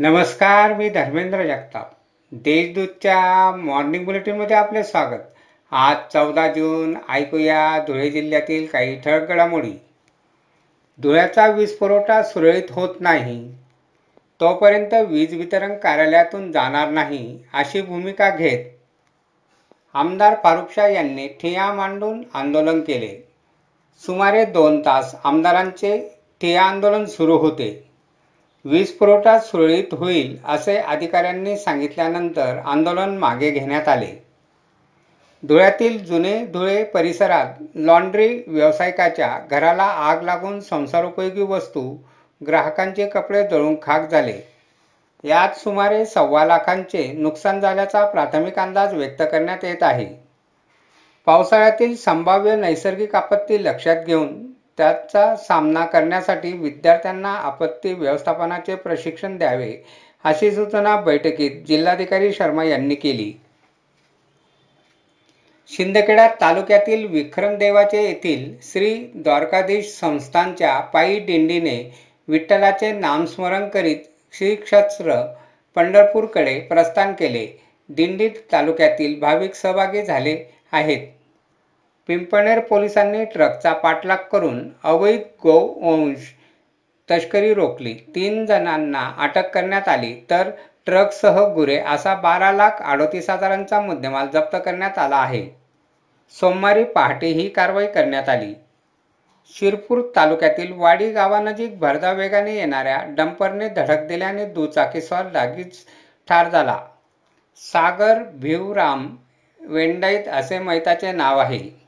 नमस्कार मी धर्मेंद्र जगताप. देशदूतच्या मॉर्निंग बुलेटिनमध्ये आपले स्वागत. आज चौदा जून ऐकूया धुळे जिल्ह्यातील काही ठळक घडामोडी. धुळ्याचा वीज पुरवठा सुरळीत होत नाही. तोपर्यंत वीज वितरण कार्यालयातून जाणार नाही अशी भूमिका घेत आमदार फारुख शाह यांनी ठिया मांडून आंदोलन केले. सुमारे दोन तास आमदारांचे ठिया आंदोलन सुरू होते. वीज पुरवठा सुरळीत होईल असे अधिकाऱ्यांनी सांगितल्यानंतर आंदोलन मागे घेण्यात आले. धुळ्यातील जुने धुळे परिसरात लॉन्ड्री व्यावसायिकाच्या घराला आग लागून संसारोपयोगी वस्तू ग्राहकांचे कपडे जळून खाक झाले. यात सुमारे सव्वा लाखांचे नुकसान झाल्याचा प्राथमिक अंदाज व्यक्त करण्यात येत आहे. पावसाळ्यातील संभाव्य नैसर्गिक आपत्ती लक्षात घेऊन त्याचा सामना करण्यासाठी विद्यार्थ्यांना आपत्ती व्यवस्थापनाचे प्रशिक्षण द्यावे अशी सूचना बैठकीत जिल्हाधिकारी शर्मा यांनी केली. शिंदखेडा तालुक्यातील विक्रमदेवाचे येथील श्री द्वारकाधीश संस्थानच्या पायी दिंडीने विठ्ठलाचे नामस्मरण करीत श्रीक्षेत्र पंढरपूरकडे प्रस्थान केले. दिंडीत तालुक्यातील भाविक सहभागी झाले आहेत. पिंपणेर पोलिसांनी ट्रकचा पाठलाग करून अवैध गोवंश तस्करी रोखली. तीन जणांना अटक करण्यात आली तर ट्रकसह गुरे असा बारा लाख अडोतीस हजारांचा मुद्देमाल जप्त करण्यात आला आहे. सोमवारी पहाटे ही कारवाई करण्यात आली. शिरपूर तालुक्यातील वाडी गावानजीक भरधाव वेगाने येणाऱ्या डंपरने धडक दिल्याने दुचाकीस्वार जागीच ठार झाला. सागर भिवराम वेंडाईत असे मैताचे नाव आहे.